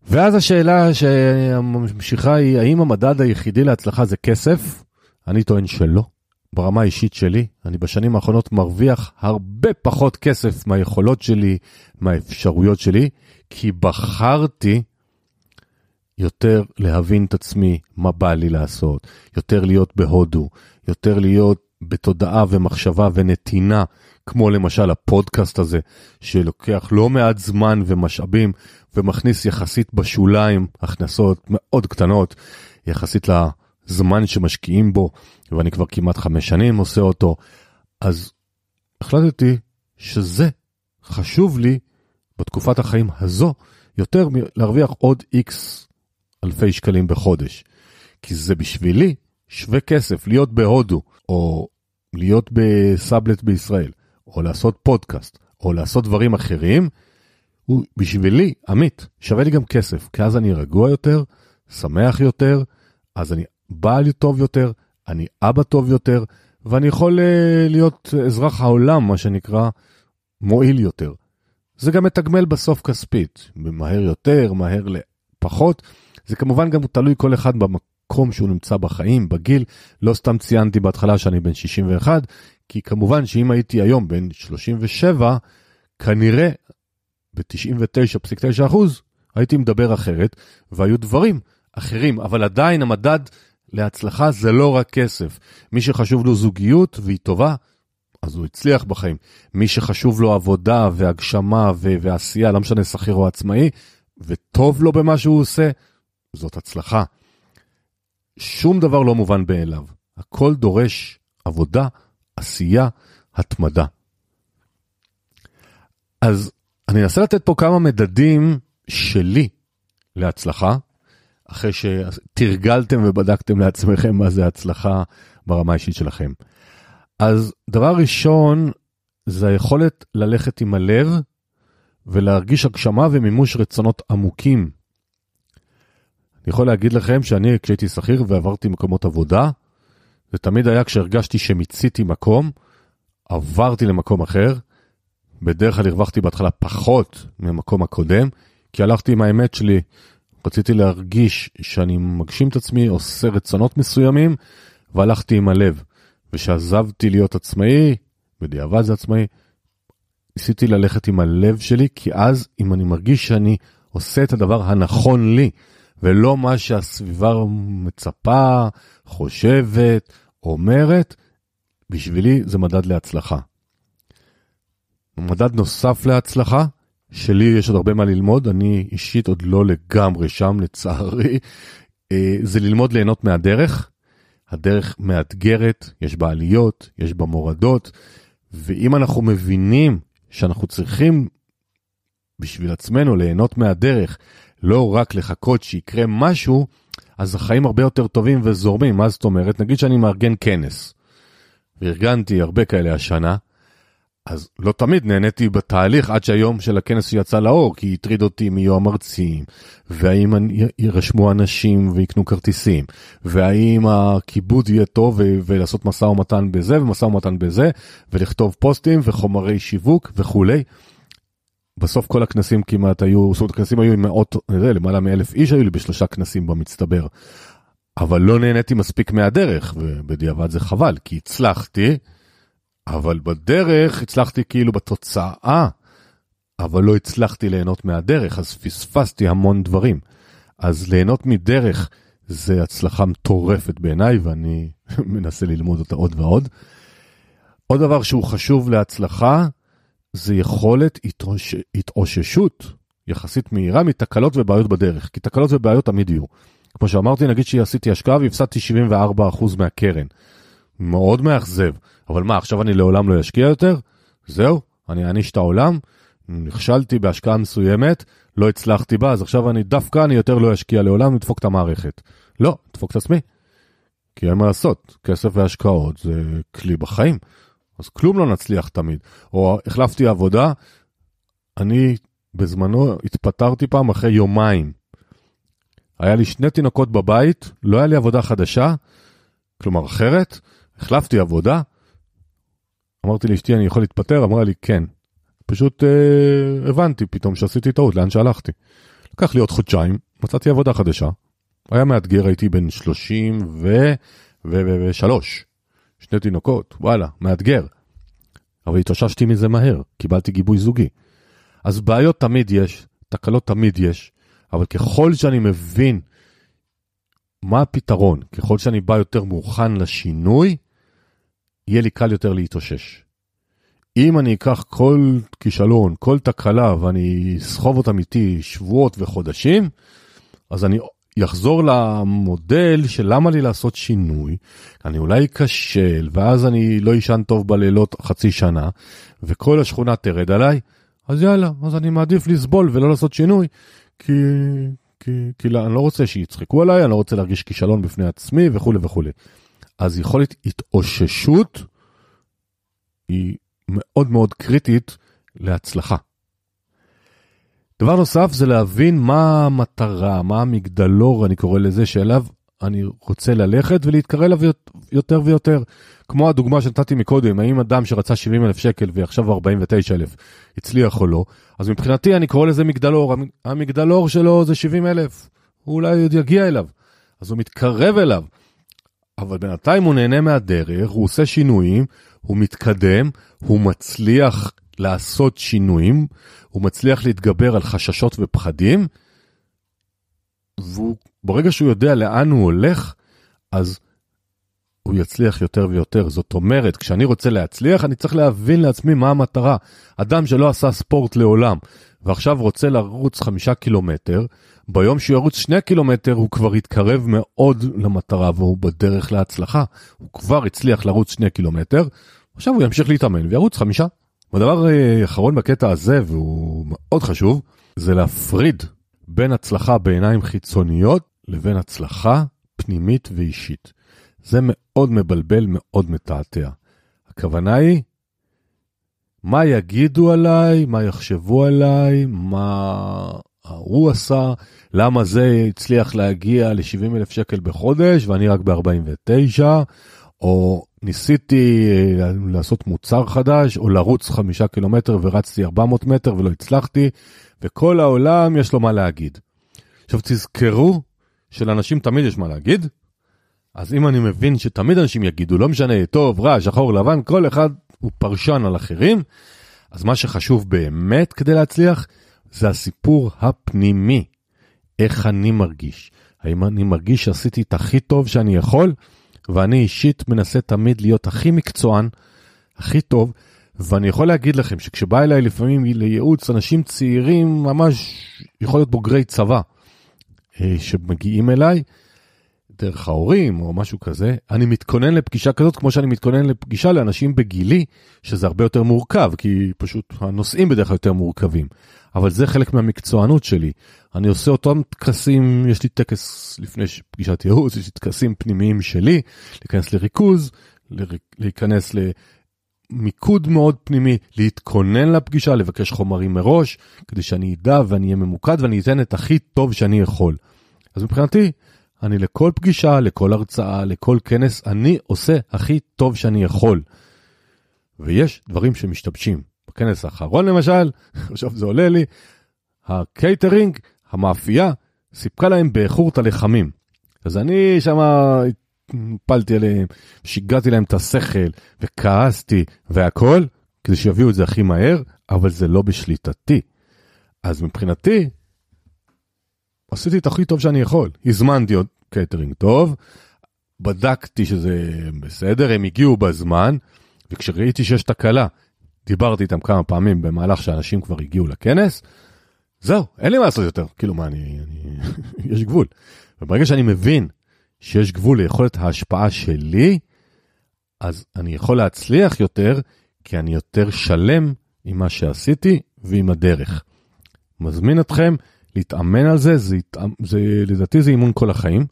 ואז השאלה שממשיכה היא, האם המדד היחידי להצלחה זה כסף? אני טוען שלא. ברמה האישית שלי, אני בשנים האחרונות מרוויח הרבה פחות כסף מהיכולות שלי, מהאפשרויות שלי, כי בחרתי יותר להבין את עצמי, מה בא לי לעשות, יותר להיות בהודו, יותר להיות בתודעה ומחשבה ונתינה, כמו למשל הפודקאסט הזה, שלוקח לא מעט זמן ומשאבים ומכניס יחסית בשוליים הכנסות מאוד קטנות, יחסית לזמן שמשקיעים בו, ואני כבר כמעט חמש שנים עושה אותו, אז החלטתי שזה חשוב לי בתקופת החיים הזו, יותר מלהרוויח עוד איקס אלפי שקלים בחודש. כי זה בשבילי שווה כסף להיות בהודו, או להיות בסאבלט בישראל, או לעשות פודקאסט, או לעשות דברים אחרים, הוא בשבילי, עמית, שווה לי גם כסף, כי אז אני רגוע יותר, שמח יותר, אז אני בעל טוב יותר, אני אבא טוב יותר, ואני יכול uh, להיות אזרח העולם, מה שנקרא, מועיל יותר. זה גם מתגמל בסוף כספית, מהר יותר, מהר לפחות. זה כמובן גם תלוי כל אחד במקום שהוא נמצא בחיים, בגיל. לא סתם ציינתי בהתחלה שאני בן 61, כי כמובן שאם הייתי היום בן 37, כנראה ב-99.9% הייתי מדבר אחרת, והיו דברים אחרים, אבל עדיין המדד להצלחה זה לא רק כסף. מי שחשוב לו זוגיות והיא טובה, אז הוא הצליח בחיים. מי שחשוב לו עבודה והגשמה ו- ועשייה, לא משנה שכיר או עצמאי, וטוב לו במה שהוא עושה, זאת הצלחה. שום דבר לא מובן מאליו. הכל דורש עבודה, עשייה, התמדה. אז אני אנסה לתת פה כמה מדדים שלי להצלחה, אחרי שתרגלתם ובדקתם לעצמכם מה זה הצלחה ברמה האישית שלכם. אז דבר ראשון, זה היכולת ללכת עם הלב ולהרגיש הגשמה ומימוש רצונות עמוקים. אני יכול להגיד לכם שאני, כשהייתי שכיר ועברתי מקומות עבודה, זה תמיד היה כשהרגשתי שמיציתי מקום, עברתי למקום אחר, בדרך כלל הרווחתי בהתחלה פחות ממקום הקודם, כי הלכתי עם האמת שלי, רציתי להרגיש שאני מגשים את עצמי, עושה רצונות מסוימים, והלכתי עם הלב. וכשעזבתי להיות עצמאי, בדיעבד זה עצמאי, ניסיתי ללכת עם הלב שלי, כי אז אם אני מרגיש שאני עושה את הדבר הנכון לי, ולא מה שהסביבה מצפה, חושבת, אומרת, בשבילי זה מדד להצלחה. מדד נוסף להצלחה, שלי יש עוד הרבה מה ללמוד, אני אישית עוד לא לגמרי שם לצערי, אה, זה ללמוד ליהנות מהדרך. הדרך מאתגרת, יש בה עליות, יש בה מורדות, ואם אנחנו מבינים שאנחנו צריכים בשביל עצמנו ליהנות מהדרך, לא רק לחכות שיקרה משהו, אז החיים הרבה יותר טובים וזורמים. מה זאת אומרת? נגיד שאני מארגן כנס, וארגנתי הרבה כאלה השנה, אז לא תמיד נהניתי בתהליך עד שהיום של הכנס יצא לאור, כי הטריד אותי מי יהיו המרצים, והאם יירשמו אנשים ויקנו כרטיסים, והאם הכיבוד יהיה טוב ולעשות משא ומתן בזה ומשא ומתן בזה, ולכתוב פוסטים וחומרי שיווק וכולי. בסוף כל הכנסים כמעט היו, זאת אומרת הכנסים היו עם מאות, נראה, למעלה מאלף איש היו לי בשלושה כנסים במצטבר. אבל לא נהניתי מספיק מהדרך, ובדיעבד זה חבל, כי הצלחתי. אבל בדרך הצלחתי כאילו בתוצאה, אבל לא הצלחתי ליהנות מהדרך, אז פספסתי המון דברים. אז ליהנות מדרך זה הצלחה מטורפת בעיניי, ואני מנסה ללמוד אותה עוד ועוד. עוד דבר שהוא חשוב להצלחה, זה יכולת התאוש... התאוששות יחסית מהירה מתקלות ובעיות בדרך, כי תקלות ובעיות תמיד יהיו. כמו שאמרתי, נגיד שעשיתי השקעה והפסדתי 74% מהקרן. מאוד מאכזב. אבל מה, עכשיו אני לעולם לא אשקיע יותר? זהו, אני אעניש את העולם? נכשלתי בהשקעה מסוימת, לא הצלחתי בה, אז עכשיו אני דווקא, אני יותר לא אשקיע לעולם, נדפוק את המערכת. לא, נדפוק את עצמי. כי אין מה לעשות, כסף והשקעות זה כלי בחיים. אז כלום לא נצליח תמיד. או החלפתי עבודה, אני בזמנו התפטרתי פעם אחרי יומיים. היה לי שני תינוקות בבית, לא היה לי עבודה חדשה, כלומר אחרת, החלפתי עבודה, אמרתי לאשתי, אני יכול להתפטר? אמרה לי, כן. פשוט אה, הבנתי פתאום שעשיתי טעות, לאן שהלכתי. לקח לי עוד חודשיים, מצאתי עבודה חדשה. היה מאתגר, הייתי בן 33, שני תינוקות, וואלה, מאתגר. אבל התאוששתי מזה מהר, קיבלתי גיבוי זוגי. אז בעיות תמיד יש, תקלות תמיד יש, אבל ככל שאני מבין מה הפתרון, ככל שאני בא יותר מוכן לשינוי, יהיה לי קל יותר להתאושש. אם אני אקח כל כישלון, כל תקלה, ואני אסחוב אותם איתי שבועות וחודשים, אז אני אחזור למודל של למה לי לעשות שינוי, אני אולי אכשל, ואז אני לא אשן טוב בלילות חצי שנה, וכל השכונה תרד עליי, אז יאללה, אז אני מעדיף לסבול ולא לעשות שינוי, כי, כי, כי אני לא רוצה שיצחקו עליי, אני לא רוצה להרגיש כישלון בפני עצמי וכולי וכולי. אז יכולת התאוששות היא מאוד מאוד קריטית להצלחה. דבר נוסף זה להבין מה המטרה, מה המגדלור, אני קורא לזה, שאליו אני רוצה ללכת ולהתקרא אליו יותר ויותר. כמו הדוגמה שנתתי מקודם, האם אדם שרצה 70 אלף שקל ועכשיו 49 אלף הצליח או לא, אז מבחינתי אני קורא לזה מגדלור, המגדלור שלו זה 70 אלף, הוא אולי עוד יגיע אליו, אז הוא מתקרב אליו. אבל בינתיים הוא נהנה מהדרך, הוא עושה שינויים, הוא מתקדם, הוא מצליח לעשות שינויים, הוא מצליח להתגבר על חששות ופחדים, וברגע שהוא יודע לאן הוא הולך, אז הוא יצליח יותר ויותר. זאת אומרת, כשאני רוצה להצליח, אני צריך להבין לעצמי מה המטרה. אדם שלא עשה ספורט לעולם, ועכשיו רוצה לרוץ חמישה קילומטר, ביום שהוא ירוץ שני קילומטר הוא כבר יתקרב מאוד למטרה והוא בדרך להצלחה. הוא כבר הצליח לרוץ שני קילומטר, עכשיו הוא ימשיך להתאמן וירוץ חמישה. והדבר אה, האחרון בקטע הזה, והוא מאוד חשוב, זה להפריד בין הצלחה בעיניים חיצוניות לבין הצלחה פנימית ואישית. זה מאוד מבלבל, מאוד מתעתע. הכוונה היא, מה יגידו עליי, מה יחשבו עליי, מה הוא עשה, למה זה הצליח להגיע ל-70 אלף שקל בחודש ואני רק ב-49, או ניסיתי אה, לעשות מוצר חדש, או לרוץ חמישה קילומטר ורצתי 400 מטר ולא הצלחתי, וכל העולם יש לו מה להגיד. עכשיו תזכרו שלאנשים תמיד יש מה להגיד, אז אם אני מבין שתמיד אנשים יגידו, לא משנה, טוב, רע, שחור, לבן, כל אחד הוא פרשן על אחרים, אז מה שחשוב באמת כדי להצליח, זה הסיפור הפנימי. איך אני מרגיש? האם אני מרגיש שעשיתי את הכי טוב שאני יכול? ואני אישית מנסה תמיד להיות הכי מקצוען, הכי טוב, ואני יכול להגיד לכם שכשבא אליי לפעמים לייעוץ אנשים צעירים, ממש יכול להיות בוגרי צבא, אה, שמגיעים אליי, דרך ההורים או משהו כזה, אני מתכונן לפגישה כזאת כמו שאני מתכונן לפגישה לאנשים בגילי, שזה הרבה יותר מורכב, כי פשוט הנושאים בדרך כלל יותר מורכבים. אבל זה חלק מהמקצוענות שלי. אני עושה אותם טקסים, יש לי טקס לפני פגישת ייעוץ, יש לי טקסים פנימיים שלי, להיכנס לריכוז, להיכנס מיקוד מאוד פנימי, להתכונן לפגישה, לבקש חומרים מראש, כדי שאני אדע ואני אהיה ממוקד ואני אתן את הכי טוב שאני יכול. אז מבחינתי, אני לכל פגישה, לכל הרצאה, לכל כנס, אני עושה הכי טוב שאני יכול. ויש דברים שמשתבשים. בכנס האחרון למשל, עכשיו זה עולה לי, הקייטרינג, המאפייה, סיפקה להם באיחור את הלחמים. אז אני שמה הפעלתי עליהם, שיגעתי להם את השכל, וכעסתי והכל, כדי שיביאו את זה הכי מהר, אבל זה לא בשליטתי. אז מבחינתי, עשיתי את הכי טוב שאני יכול. הזמנתי עוד קייטרינג טוב, בדקתי שזה בסדר, הם הגיעו בזמן, וכשראיתי שיש תקלה, דיברתי איתם כמה פעמים במהלך שאנשים כבר הגיעו לכנס, זהו, אין לי מה לעשות יותר. כאילו, מה, אני... אני... יש גבול. וברגע שאני מבין שיש גבול ליכולת ההשפעה שלי, אז אני יכול להצליח יותר, כי אני יותר שלם עם מה שעשיתי ועם הדרך. מזמין אתכם להתאמן על זה, זה, זה לדעתי זה אימון כל החיים.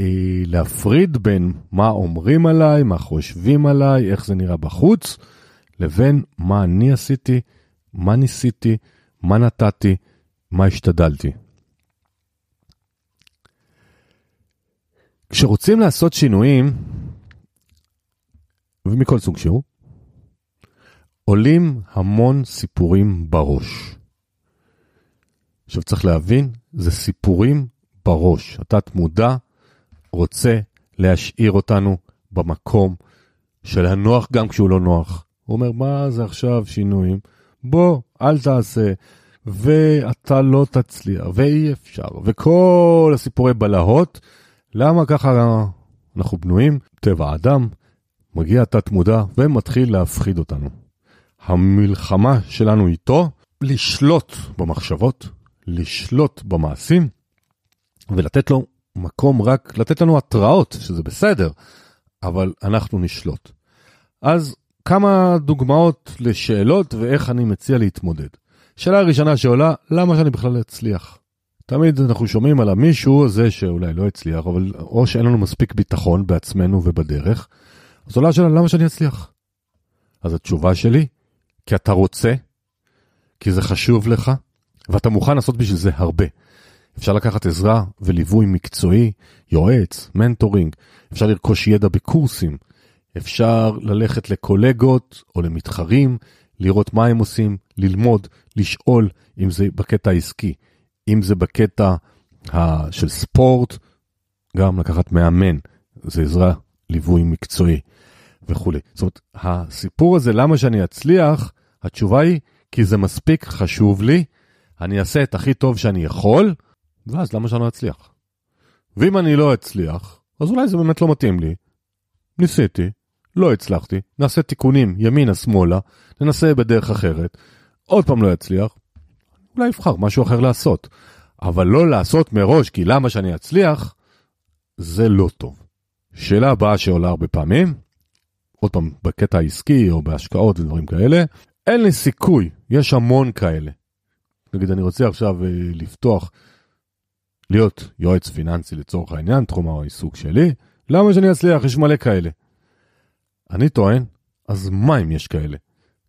אה, להפריד בין מה אומרים עליי, מה חושבים עליי, איך זה נראה בחוץ, לבין מה אני עשיתי, מה ניסיתי, מה נתתי, מה השתדלתי. כשרוצים לעשות שינויים, ומכל סוג שהוא, עולים המון סיפורים בראש. עכשיו צריך להבין, זה סיפורים בראש. התת מודע רוצה להשאיר אותנו במקום של הנוח גם כשהוא לא נוח. הוא אומר, מה זה עכשיו שינויים? בוא, אל תעשה, ואתה לא תצליח, ואי אפשר, וכל הסיפורי בלהות למה ככה אנחנו בנויים? טבע האדם, מגיע תת מודע ומתחיל להפחיד אותנו. המלחמה שלנו איתו, לשלוט במחשבות, לשלוט במעשים, ולתת לו מקום רק, לתת לנו התראות, שזה בסדר, אבל אנחנו נשלוט. אז כמה דוגמאות לשאלות ואיך אני מציע להתמודד. שאלה הראשונה שעולה, למה שאני בכלל אצליח? תמיד אנחנו שומעים על המישהו הזה שאולי לא הצליח, אבל או שאין לנו מספיק ביטחון בעצמנו ובדרך, אז עולה השאלה, למה שאני אצליח? אז התשובה שלי, כי אתה רוצה, כי זה חשוב לך, ואתה מוכן לעשות בשביל זה הרבה. אפשר לקחת עזרה וליווי מקצועי, יועץ, מנטורינג, אפשר לרכוש ידע בקורסים, אפשר ללכת לקולגות או למתחרים, לראות מה הם עושים, ללמוד, לשאול אם זה בקטע העסקי. אם זה בקטע. של ספורט, גם לקחת מאמן, זה עזרה, ליווי מקצועי וכולי. זאת אומרת, הסיפור הזה, למה שאני אצליח, התשובה היא, כי זה מספיק חשוב לי, אני אעשה את הכי טוב שאני יכול, ואז למה שאני לא אצליח? ואם אני לא אצליח, אז אולי זה באמת לא מתאים לי. ניסיתי, לא הצלחתי, נעשה תיקונים ימינה שמאלה, ננסה בדרך אחרת, עוד פעם לא יצליח, אולי אבחר משהו אחר לעשות. אבל לא לעשות מראש, כי למה שאני אצליח, זה לא טוב. שאלה הבאה שעולה הרבה פעמים, עוד פעם, בקטע העסקי או בהשקעות ודברים כאלה, אין לי סיכוי, יש המון כאלה. נגיד, אני רוצה עכשיו אה, לפתוח, להיות יועץ פיננסי לצורך העניין, תחום העיסוק שלי, למה שאני אצליח? יש מלא כאלה. אני טוען, אז מה אם יש כאלה?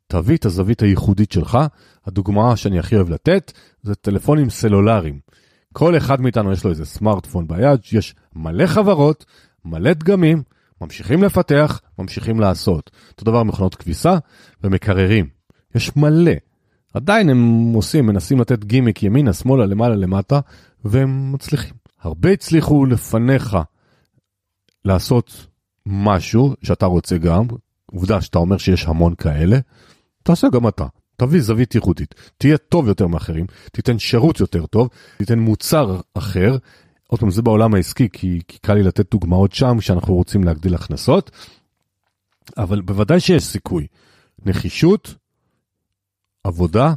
תביא את הזווית הייחודית שלך. הדוגמה שאני הכי אוהב לתת זה טלפונים סלולריים. כל אחד מאיתנו יש לו איזה סמארטפון ביד, יש מלא חברות, מלא דגמים, ממשיכים לפתח, ממשיכים לעשות. אותו דבר מכונות כביסה ומקררים. יש מלא. עדיין הם עושים, מנסים לתת גימיק ימינה, שמאלה, למעלה, למטה, והם מצליחים. הרבה הצליחו לפניך לעשות משהו שאתה רוצה גם, עובדה שאתה אומר שיש המון כאלה, תעשה גם אתה. תביא זווית ייחודית, תהיה טוב יותר מאחרים, תיתן שירות יותר טוב, תיתן מוצר אחר. עוד פעם, זה בעולם העסקי, כי, כי קל לי לתת דוגמאות שם כשאנחנו רוצים להגדיל הכנסות, אבל בוודאי שיש סיכוי. נחישות, עבודה,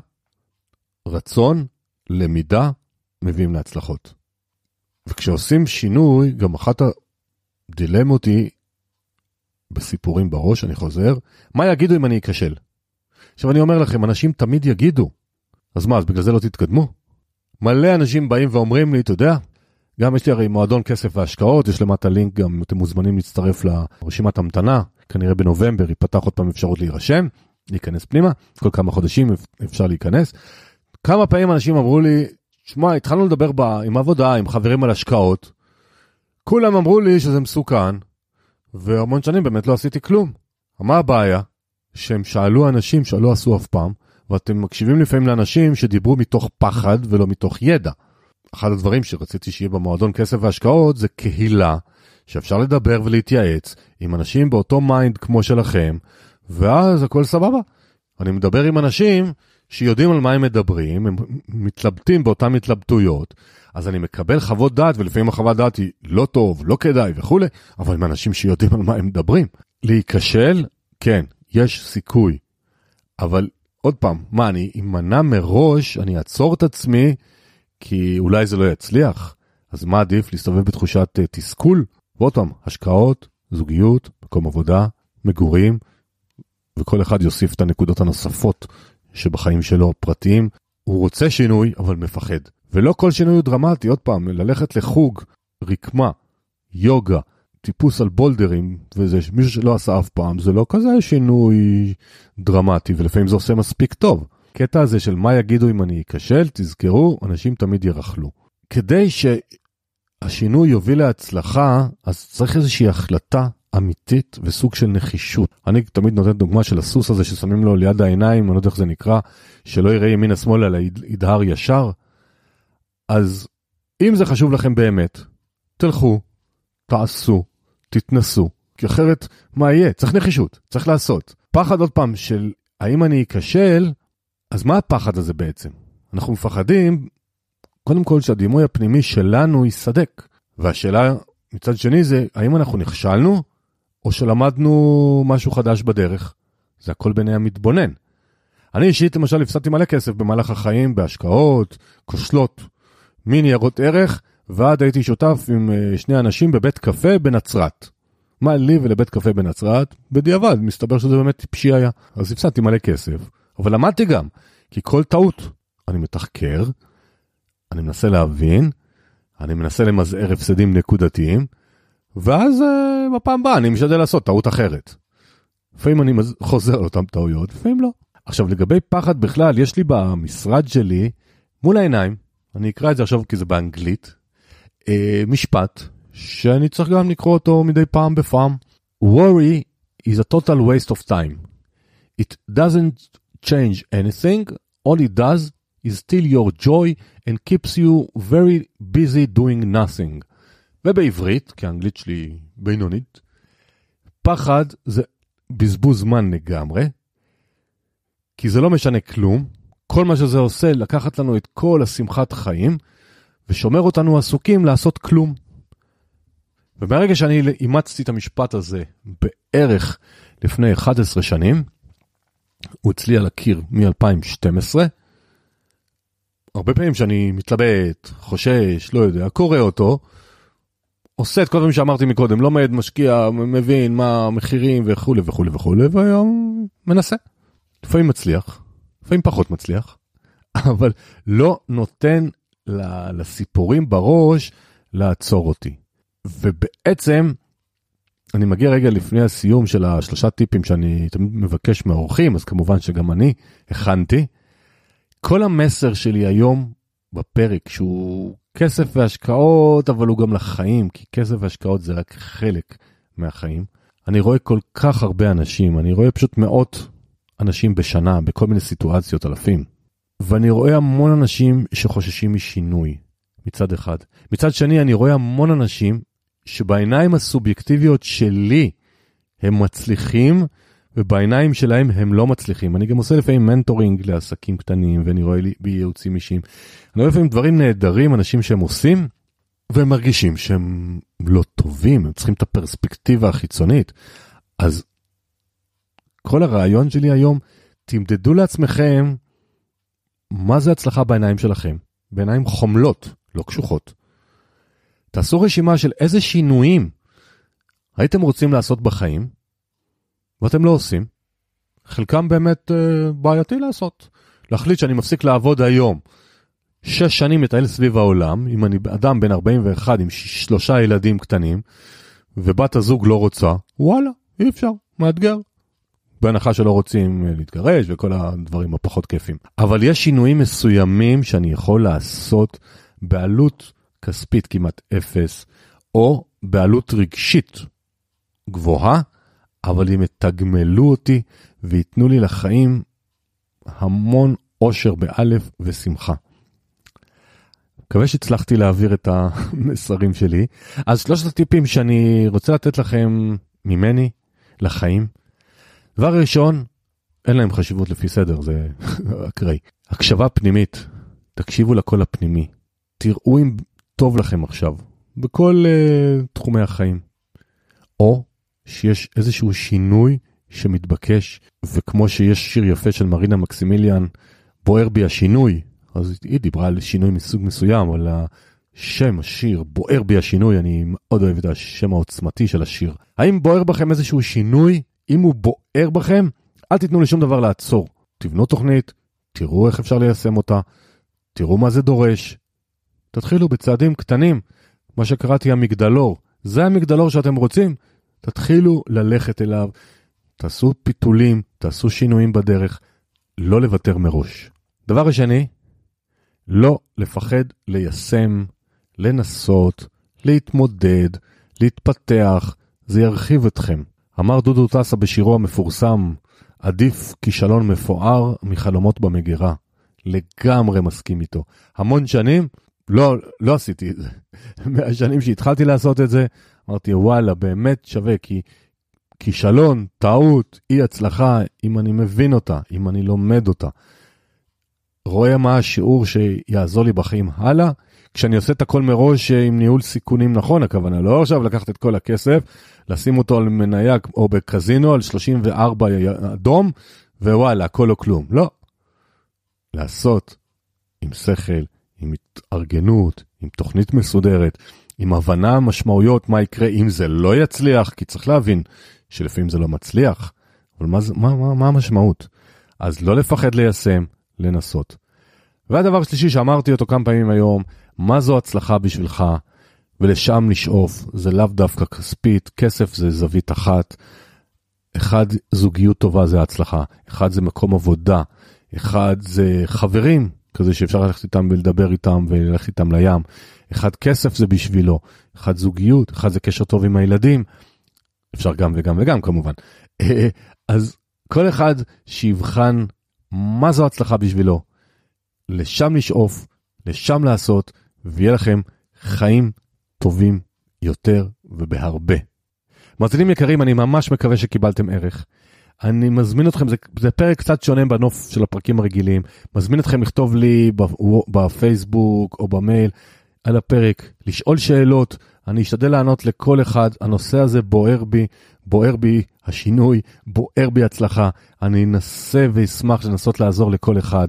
רצון, למידה, מביאים להצלחות. וכשעושים שינוי, גם אחת הדילמות היא, בסיפורים בראש, אני חוזר, מה יגידו אם אני אכשל? עכשיו אני אומר לכם, אנשים תמיד יגידו, אז מה, אז בגלל זה לא תתקדמו? מלא אנשים באים ואומרים לי, אתה יודע, גם יש לי הרי מועדון כסף והשקעות, יש למטה לינק גם, אתם מוזמנים להצטרף לרשימת המתנה, כנראה בנובמבר ייפתח עוד פעם אפשרות להירשם, להיכנס פנימה, כל כמה חודשים אפשר להיכנס. כמה פעמים אנשים אמרו לי, שמע, התחלנו לדבר בה, עם עבודה, עם חברים על השקעות, כולם אמרו לי שזה מסוכן, והמון שנים באמת לא עשיתי כלום. מה הבעיה? שהם שאלו אנשים שלא עשו אף פעם, ואתם מקשיבים לפעמים לאנשים שדיברו מתוך פחד ולא מתוך ידע. אחד הדברים שרציתי שיהיה במועדון כסף והשקעות זה קהילה שאפשר לדבר ולהתייעץ עם אנשים באותו mind כמו שלכם, ואז הכל סבבה. אני מדבר עם אנשים שיודעים על מה הם מדברים, הם מתלבטים באותן התלבטויות, אז אני מקבל חוות דעת, ולפעמים החוות דעת היא לא טוב, לא כדאי וכולי, אבל עם אנשים שיודעים על מה הם מדברים. להיכשל, כן, יש סיכוי. אבל עוד פעם, מה, אני אמנע מראש, אני אעצור את עצמי, כי אולי זה לא יצליח? אז מה עדיף, להסתובב בתחושת uh, תסכול? ועוד פעם, השקעות, זוגיות, מקום עבודה, מגורים, וכל אחד יוסיף את הנקודות הנוספות שבחיים שלו פרטיים. הוא רוצה שינוי, אבל מפחד. ולא כל שינוי הוא דרמטי, עוד פעם, ללכת לחוג, רקמה, יוגה, טיפוס על בולדרים, וזה מישהו שלא עשה אף פעם, זה לא כזה שינוי דרמטי, ולפעמים זה עושה מספיק טוב. קטע הזה של מה יגידו אם אני אכשל, תזכרו, אנשים תמיד ירכלו. כדי שהשינוי יוביל להצלחה, אז צריך איזושהי החלטה אמיתית וסוג של נחישות. אני תמיד נותן דוגמה של הסוס הזה ששמים לו ליד העיניים, אני לא יודע איך זה נקרא, שלא יראה ימינה שמאלה אלא ידהר ישר. אז אם זה חשוב לכם באמת, תלכו, תעשו, תתנסו, כי אחרת מה יהיה? צריך נחישות, צריך לעשות. פחד עוד פעם של האם אני אכשל, אז מה הפחד הזה בעצם? אנחנו מפחדים, קודם כל שהדימוי הפנימי שלנו ייסדק. והשאלה מצד שני זה, האם אנחנו נכשלנו, או שלמדנו משהו חדש בדרך? זה הכל בעיני המתבונן. אני אישית למשל הפסדתי מלא כסף במהלך החיים בהשקעות, כושלות, מניירות ערך, ועד הייתי שותף עם אה, שני אנשים בבית קפה בנצרת. מה לי ולבית קפה בנצרת? בדיעבד, מסתבר שזה באמת טיפשי היה. אז הפסדתי מלא כסף, אבל למדתי גם, כי כל טעות אני מתחקר, אני מנסה להבין, אני מנסה למזער הפסדים נקודתיים, ואז uh, בפעם הבאה אני משתדל לעשות טעות אחרת. לפעמים אני. חוזר על אותן טעויות, לפעמים לא. עכשיו לגבי פחד בכלל, יש לי במשרד שלי, מול העיניים, אני אקרא את זה עכשיו כי זה באנגלית, אה, משפט שאני צריך גם לקרוא אותו מדי פעם בפעם. worry is a total waste of time. It doesn't change anything, all it does is steal your joy and keeps you very busy doing nothing. ובעברית, כי האנגלית שלי בינונית, פחד זה בזבוז זמן לגמרי, כי זה לא משנה כלום, כל מה שזה עושה, לקחת לנו את כל השמחת חיים, ושומר אותנו עסוקים לעשות כלום. וברגע שאני אימצתי את המשפט הזה בערך לפני 11 שנים, הוא אצלי על הקיר מ-2012, הרבה פעמים שאני מתלבט, חושש, לא יודע, קורא אותו, עושה את כל הדברים שאמרתי מקודם, לומד, משקיע, מבין מה המחירים וכולי וכולי וכולי, והיום מנסה. לפעמים מצליח, לפעמים פחות מצליח, אבל לא נותן לסיפורים בראש לעצור אותי. ובעצם, אני מגיע רגע לפני הסיום של השלושה טיפים שאני תמיד מבקש מהאורחים, אז כמובן שגם אני הכנתי. כל המסר שלי היום בפרק, שהוא כסף והשקעות, אבל הוא גם לחיים, כי כסף והשקעות זה רק חלק מהחיים. אני רואה כל כך הרבה אנשים, אני רואה פשוט מאות אנשים בשנה, בכל מיני סיטואציות, אלפים. ואני רואה המון אנשים שחוששים משינוי, מצד אחד. מצד שני, אני רואה המון אנשים שבעיניים הסובייקטיביות שלי הם מצליחים, ובעיניים שלהם הם לא מצליחים. אני גם עושה לפעמים מנטורינג לעסקים קטנים, ואני רואה לי בייעוצים אישיים. אני רואה לפעמים דברים נהדרים, אנשים שהם עושים, והם מרגישים שהם לא טובים, הם צריכים את הפרספקטיבה החיצונית. אז כל הרעיון שלי היום, תמדדו לעצמכם מה זה הצלחה בעיניים שלכם? בעיניים חומלות, לא קשוחות. תעשו רשימה של איזה שינויים הייתם רוצים לעשות בחיים, ואתם לא עושים. חלקם באמת אה, בעייתי לעשות. להחליט שאני מפסיק לעבוד היום. שש שנים מטייל סביב העולם, אם אני אדם בן 41 עם שלושה ילדים קטנים, ובת הזוג לא רוצה, וואלה, אי אפשר. מאתגר. בהנחה שלא רוצים להתגרש וכל הדברים הפחות כיפים. אבל יש שינויים מסוימים שאני יכול לעשות בעלות כספית כמעט אפס, או בעלות רגשית גבוהה, אבל הם יתגמלו אותי וייתנו לי לחיים המון אושר באלף ושמחה. מקווה שהצלחתי להעביר את המסרים שלי. אז שלושת הטיפים שאני רוצה לתת לכם ממני לחיים. דבר ראשון, אין להם חשיבות לפי סדר, זה אקראי. הקשבה פנימית, תקשיבו לקול הפנימי. תראו אם טוב לכם עכשיו, בכל uh, תחומי החיים. או שיש איזשהו שינוי שמתבקש, וכמו שיש שיר יפה של מרינה מקסימיליאן, בוער בי השינוי, אז היא דיברה על שינוי מסוג מסוים, אבל השם השיר, בוער בי השינוי, אני מאוד אוהב את השם העוצמתי של השיר. האם בוער בכם איזשהו שינוי? אם הוא בוער בכם, אל תיתנו לשום דבר לעצור. תבנו תוכנית, תראו איך אפשר ליישם אותה, תראו מה זה דורש. תתחילו בצעדים קטנים, מה שקראתי המגדלור. זה המגדלור שאתם רוצים? תתחילו ללכת אליו, תעשו פיתולים, תעשו שינויים בדרך, לא לוותר מראש. דבר השני, לא לפחד ליישם, לנסות, להתמודד, להתפתח, זה ירחיב אתכם. אמר דודו טסה בשירו המפורסם, עדיף כישלון מפואר מחלומות במגירה. לגמרי מסכים איתו. המון שנים לא, לא עשיתי את זה. מהשנים שהתחלתי לעשות את זה, אמרתי וואלה, באמת שווה, כי כישלון, טעות, אי הצלחה, אם אני מבין אותה, אם אני לומד אותה, רואה מה השיעור שיעזור לי בחיים הלאה, כשאני עושה את הכל מראש עם ניהול סיכונים נכון, הכוונה לא עכשיו לקחת את כל הכסף, לשים אותו על מניה או בקזינו על 34 אדום, ווואלה, הכל או כלום. לא. לעשות עם שכל, עם התארגנות, עם תוכנית מסודרת, עם הבנה משמעויות מה יקרה אם זה לא יצליח, כי צריך להבין שלפעמים זה לא מצליח, אבל מה, מה, מה, מה המשמעות? אז לא לפחד ליישם, לנסות. והדבר השלישי שאמרתי אותו כמה פעמים היום, מה זו הצלחה בשבילך, ולשם לשאוף, זה לאו דווקא כספית, כסף זה זווית אחת. אחד, זוגיות טובה זה הצלחה, אחד זה מקום עבודה, אחד זה חברים, כזה שאפשר ללכת איתם ולדבר איתם וללכת איתם לים. אחד כסף זה בשבילו, אחד זוגיות, אחד זה קשר טוב עם הילדים. אפשר גם וגם וגם כמובן. אז כל אחד שיבחן מה זו הצלחה בשבילו. לשם לשאוף, לשם לעשות, ויהיה לכם חיים טובים יותר ובהרבה. מאזינים יקרים, אני ממש מקווה שקיבלתם ערך. אני מזמין אתכם, זה, זה פרק קצת שונה בנוף של הפרקים הרגילים, מזמין אתכם לכתוב לי בפייסבוק או במייל על הפרק, לשאול שאלות, אני אשתדל לענות לכל אחד, הנושא הזה בוער בי, בוער בי השינוי, בוער בי הצלחה, אני אנסה ואשמח לנסות לעזור לכל אחד.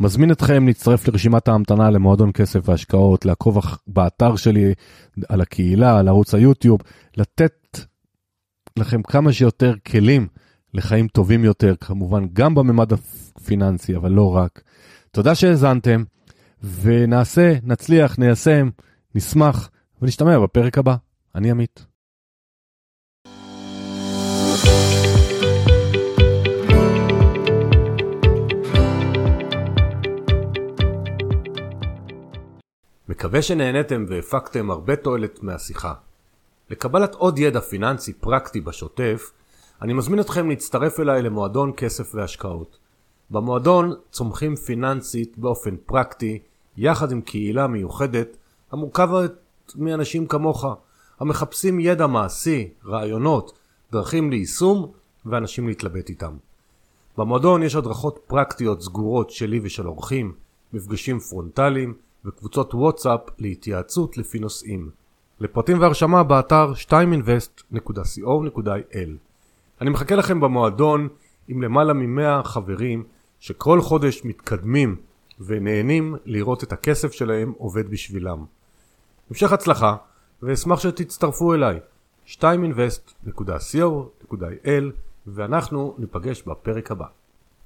מזמין אתכם להצטרף לרשימת ההמתנה למועדון כסף והשקעות, לעקוב באתר שלי על הקהילה, על ערוץ היוטיוב, לתת לכם כמה שיותר כלים. לחיים טובים יותר, כמובן גם בממד הפיננסי, אבל לא רק. תודה שהאזנתם, ונעשה, נצליח, ניישם, נשמח, ונשתמע בפרק הבא. אני עמית. מקווה שנהניתם והפקתם הרבה תועלת מהשיחה. לקבלת עוד ידע פיננסי פרקטי בשוטף, אני מזמין אתכם להצטרף אליי למועדון כסף והשקעות. במועדון צומחים פיננסית באופן פרקטי, יחד עם קהילה מיוחדת המורכבת מאנשים כמוך, המחפשים ידע מעשי, רעיונות, דרכים ליישום ואנשים להתלבט איתם. במועדון יש הדרכות פרקטיות סגורות שלי ושל אורחים, מפגשים פרונטליים וקבוצות וואטסאפ להתייעצות לפי נושאים. לפרטים והרשמה באתר 2invest.co.il אני מחכה לכם במועדון עם למעלה ממאה חברים שכל חודש מתקדמים ונהנים לראות את הכסף שלהם עובד בשבילם. המשך הצלחה ואשמח שתצטרפו אליי 2invest.co.il ואנחנו ניפגש בפרק הבא.